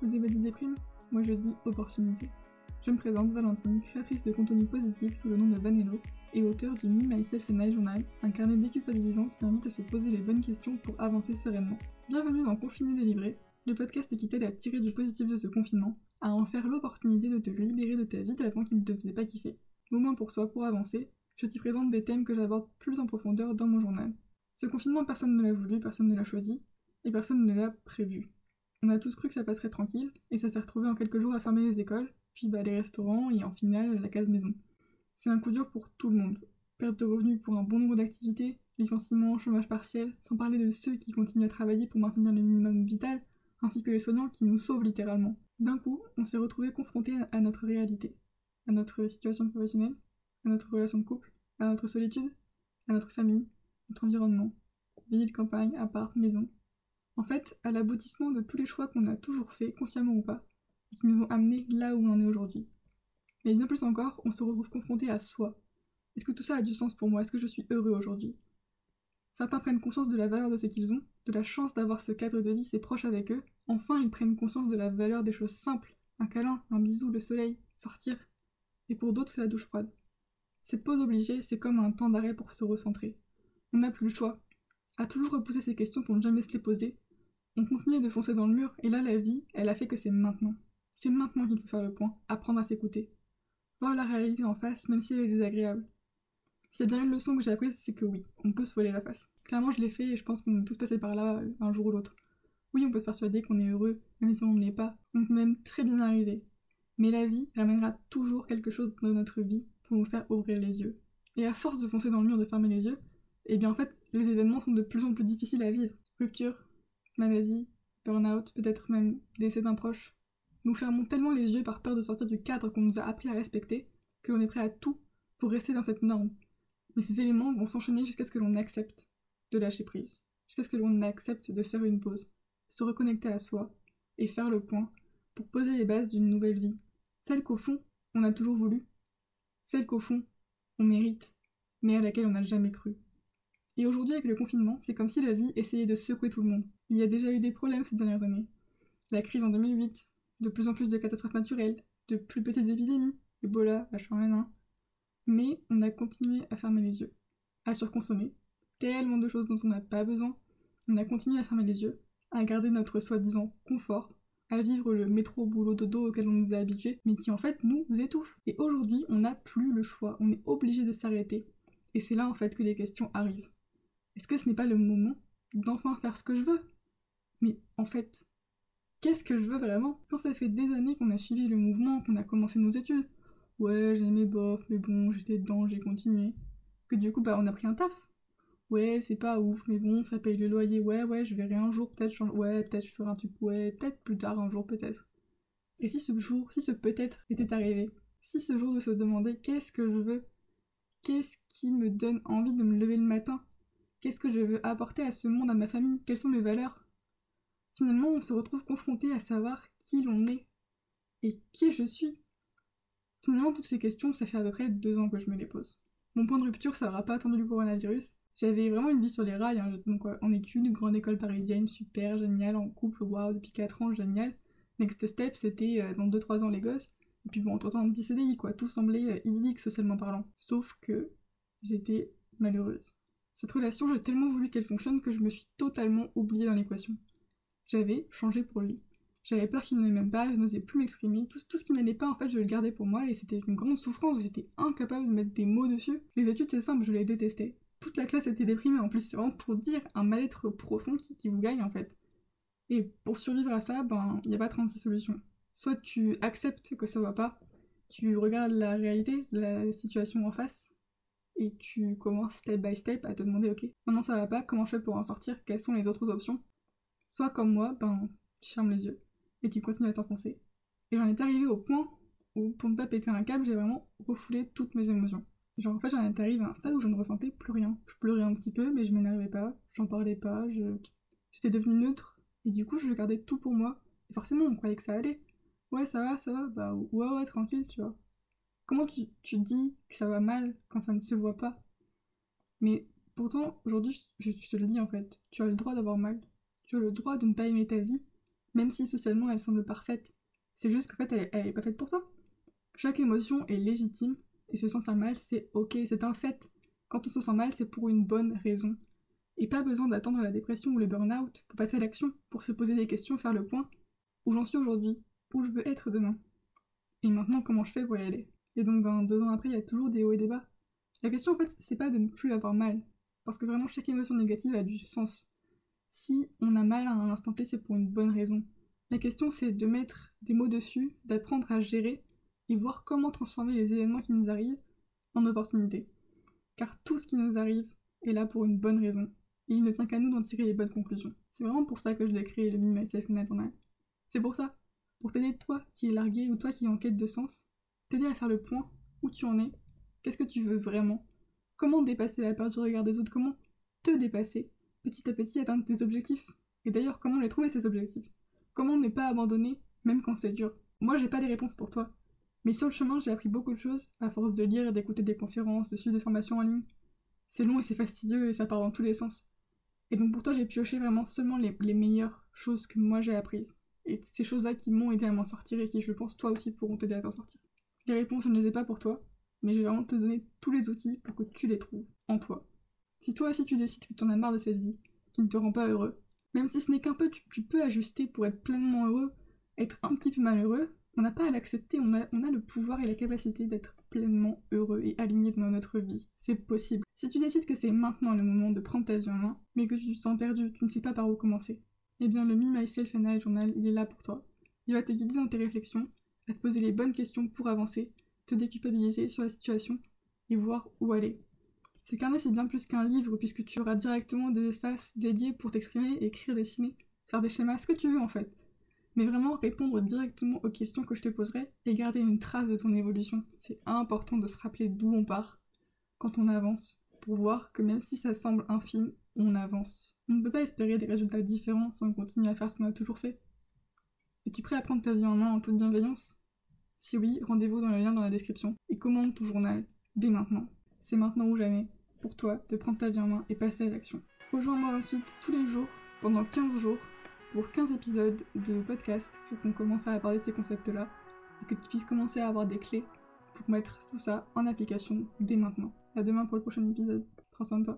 Vous avez dit déprime Moi je dis opportunité. Je me présente Valentine, créatrice de contenu positif sous le nom de Vanello et auteur du Me, Myself and I Journal, un carnet déculpabilisant qui invite à se poser les bonnes questions pour avancer sereinement. Bienvenue dans Confiné délivré, le podcast qui t'aide à tirer du positif de ce confinement, à en faire l'opportunité de te libérer de ta vie d'avant qui ne te faisait pas kiffer. Moment pour soi pour avancer, je t'y présente des thèmes que j'aborde plus en profondeur dans mon journal. Ce confinement, personne ne l'a voulu, personne ne l'a choisi, et personne ne l'a prévu. On a tous cru que ça passerait tranquille, et ça s'est retrouvé en quelques jours à fermer les écoles, puis bah, les restaurants, et en finale la case maison. C'est un coup dur pour tout le monde. Perte de revenus pour un bon nombre d'activités, licenciements, chômage partiel, sans parler de ceux qui continuent à travailler pour maintenir le minimum vital, ainsi que les soignants qui nous sauvent littéralement. D'un coup, on s'est retrouvé confronté à notre réalité, à notre situation professionnelle, à notre relation de couple, à notre solitude, à notre famille, notre environnement, ville, campagne, appart, maison, en fait, à l'aboutissement de tous les choix qu'on a toujours faits, consciemment ou pas, et qui nous ont amenés là où on en est aujourd'hui. Mais bien plus encore, on se retrouve confronté à soi. Est-ce que tout ça a du sens pour moi? Est-ce que je suis heureux aujourd'hui? Certains prennent conscience de la valeur de ce qu'ils ont, de la chance d'avoir ce cadre de vie, ses proches avec eux. Enfin, ils prennent conscience de la valeur des choses simples. Un câlin, un bisou, le soleil, sortir. Et pour d'autres, c'est la douche froide. Cette pause obligée, c'est comme un temps d'arrêt pour se recentrer. On n'a plus le choix. À toujours repousser ces questions pour ne jamais se les poser, on continuait de foncer dans le mur, et là la vie, elle a fait que c'est maintenant. C'est maintenant qu'il faut faire le point, apprendre à s'écouter. Voir la réalité en face, même si elle est désagréable. S'il y a bien une leçon que j'ai apprise, c'est que oui, on peut se voiler la face. Clairement, je l'ai fait et je pense qu'on est tous passés par là un jour ou l'autre. Oui, on peut se persuader qu'on est heureux, même si on ne l'est pas. On peut même très bien arriver. Mais la vie ramènera toujours quelque chose dans notre vie pour nous faire ouvrir les yeux. Et à force de foncer dans le mur, de fermer les yeux, eh bien en fait, les événements sont de plus en plus difficiles à vivre. Rupture, maladie, burn-out, peut-être même décès d'un proche. Nous fermons tellement les yeux par peur de sortir du cadre qu'on nous a appris à respecter que l'on est prêt à tout pour rester dans cette norme. Mais ces éléments vont s'enchaîner jusqu'à ce que l'on accepte de lâcher prise, jusqu'à ce que l'on accepte de faire une pause, se reconnecter à soi et faire le point pour poser les bases d'une nouvelle vie, celle qu'au fond on a toujours voulu, celle qu'au fond on mérite, mais à laquelle on n'a jamais cru. Et aujourd'hui, avec le confinement, c'est comme si la vie essayait de secouer tout le monde. Il y a déjà eu des problèmes ces dernières années. La crise en 2008, de plus en plus de catastrophes naturelles, de plus petites épidémies, Ebola, H1N1. Mais on a continué à fermer les yeux, à surconsommer, tellement de choses dont on n'a pas besoin. On a continué à fermer les yeux, à garder notre soi-disant confort, à vivre le métro boulot dodo auquel on nous a habitués, mais qui en fait nous étouffe. Et aujourd'hui, on n'a plus le choix, on est obligé de s'arrêter. Et c'est là en fait que les questions arrivent. Est-ce que ce n'est pas le moment d'enfin faire ce que je veux? Mais en fait, qu'est-ce que je veux vraiment? Quand ça fait des années qu'on a suivi le mouvement, qu'on a commencé nos études, ouais, j'ai aimé bof, mais bon, j'étais dedans, j'ai continué. Que du coup, bah, on a pris un taf. Ouais, c'est pas ouf, mais bon, ça paye le loyer, ouais, ouais, je verrai un jour, peut-être, ouais, peut-être je ferai un truc, ouais, peut-être plus tard, un jour, peut-être. Et si ce jour, si ce peut-être était arrivé, si ce jour de se demander qu'est-ce que je veux, qu'est-ce qui me donne envie de me lever le matin, Qu'est-ce que je veux apporter à ce monde, à ma famille? Quelles sont mes valeurs? Finalement, on se retrouve confronté à savoir qui l'on est et qui je suis. Finalement, toutes ces questions, ça fait à peu près deux ans que je me les pose. Mon point de rupture, ça n'aura pas attendu le coronavirus. J'avais vraiment une vie sur les rails, hein. donc en études, grande école parisienne, super, génial, en couple, waouh, depuis 4 ans, génial. Next step, c'était euh, dans 2-3 ans les gosses. Et puis bon, entre-temps, un CDI, quoi. Tout semblait euh, idyllique socialement parlant. Sauf que j'étais malheureuse. Cette relation, j'ai tellement voulu qu'elle fonctionne que je me suis totalement oubliée dans l'équation. J'avais changé pour lui. J'avais peur qu'il ne m'aime pas, je n'osais plus m'exprimer. Tout, ce qui n'allait pas, en fait, je le gardais pour moi et c'était une grande souffrance. J'étais incapable de mettre des mots dessus. Les études, c'est simple, je les détestais. Toute la classe était déprimée. En plus, c'est vraiment pour dire un mal-être profond qui, vous gagne, en fait. Et pour survivre à ça, ben, il n'y a pas 36 solutions. Soit tu acceptes que ça va pas, tu regardes la réalité, la situation en face, et tu commences step by step à te demander ok, maintenant ça va pas, comment je fais pour en sortir, quelles sont les autres options? Soit comme moi, ben tu fermes les yeux et tu continues à t'enfoncer. Et j'en étais arrivé au point où pour ne pas péter un câble, j'ai vraiment refoulé toutes mes émotions. Genre en fait j'en étais arrivé à un stade où je ne ressentais plus rien. Je pleurais un petit peu mais je m'énervais pas, j'en parlais pas, j'étais devenue neutre et du coup je gardais tout pour moi. Et forcément on croyait que ça allait. Ouais ça va, ça va, bah ouais ouais tranquille tu vois. Comment tu, dis que ça va mal quand ça ne se voit pas? Mais pourtant, aujourd'hui, je, te le dis en fait, tu as le droit d'avoir mal. Tu as le droit de ne pas aimer ta vie, même si socialement elle semble parfaite. C'est juste qu'en fait, elle, n'est pas faite pour toi. Chaque émotion est légitime, et se sentir mal, c'est ok, c'est un fait. Quand on se sent mal, c'est pour une bonne raison. Et pas besoin d'attendre la dépression ou le burn-out pour passer à l'action, pour se poser des questions, faire le point. Où j'en suis aujourd'hui, où je veux être demain? Et maintenant, comment je fais pour y aller? Et donc, ben, deux ans après, il y a toujours des hauts et des bas. La question, en fait, c'est pas de ne plus avoir mal. Parce que vraiment, chaque émotion négative a du sens. Si on a mal à un instant T, c'est pour une bonne raison. La question, c'est de mettre des mots dessus, d'apprendre à gérer et voir comment transformer les événements qui nous arrivent en opportunités. Car tout ce qui nous arrive est là pour une bonne raison, et il ne tient qu'à nous d'en tirer les bonnes conclusions. C'est vraiment pour ça que je l'ai créé, le Me, Myself and C'est pour ça, pour t'aider toi qui es largué ou toi qui es en quête de sens, t'aider à faire le point, où tu en es, qu'est-ce que tu veux vraiment, comment dépasser la peur du regard des autres, comment te dépasser, petit à petit atteindre tes objectifs, et d'ailleurs comment les trouver ces objectifs, comment ne pas abandonner même quand c'est dur? Moi j'ai pas les réponses pour toi, mais sur le chemin, j'ai appris beaucoup de choses à force de lire et d'écouter des conférences, de suivre des formations en ligne. C'est long et c'est fastidieux et ça part dans tous les sens. Et donc pour toi, j'ai pioché vraiment seulement les, meilleures choses que moi j'ai apprises. Et ces choses-là qui m'ont aidé à m'en sortir et qui, je pense, toi aussi pourront t'aider à t'en sortir. Les réponses, je ne les ai pas pour toi, mais je vais vraiment te donner tous les outils pour que tu les trouves en toi. Si toi aussi tu décides que tu en as marre de cette vie, qui ne te rend pas heureux, même si ce n'est qu'un peu, tu peux ajuster pour être pleinement heureux, être un petit peu malheureux, on n'a pas à l'accepter, on a, on a le pouvoir et la capacité d'être pleinement heureux et aligné dans notre vie. C'est possible. Si tu décides que c'est maintenant le moment de prendre ta vie en main, mais que tu te sens perdu, tu ne sais pas par où commencer, eh bien le Me, Myself and I Journal, il est là pour toi. Il va te guider dans tes réflexions, à te poser les bonnes questions pour avancer, te déculpabiliser sur la situation et voir où aller. Ce carnet, c'est bien plus qu'un livre, puisque tu auras directement des espaces dédiés pour t'exprimer, écrire, dessiner, faire des schémas, ce que tu veux en fait mais vraiment répondre directement aux questions que je te poserai et garder une trace de ton évolution. C'est important de se rappeler d'où on part quand on avance, pour voir que même si ça semble infime, on avance. On ne peut pas espérer des résultats différents sans continuer à faire ce qu'on a toujours fait. Es-tu prêt à prendre ta vie en main en toute bienveillance? Si oui, rendez-vous dans le lien dans la description et commande ton journal dès maintenant. C'est maintenant ou jamais pour toi de prendre ta vie en main et passer à l'action. Rejoins-moi ensuite tous les jours pendant 15 jours pour 15 épisodes de podcast pour qu'on commence à aborder ces concepts-là et que tu puisses commencer à avoir des clés pour mettre tout ça en application dès maintenant. À demain pour le prochain épisode. Prends soin de toi.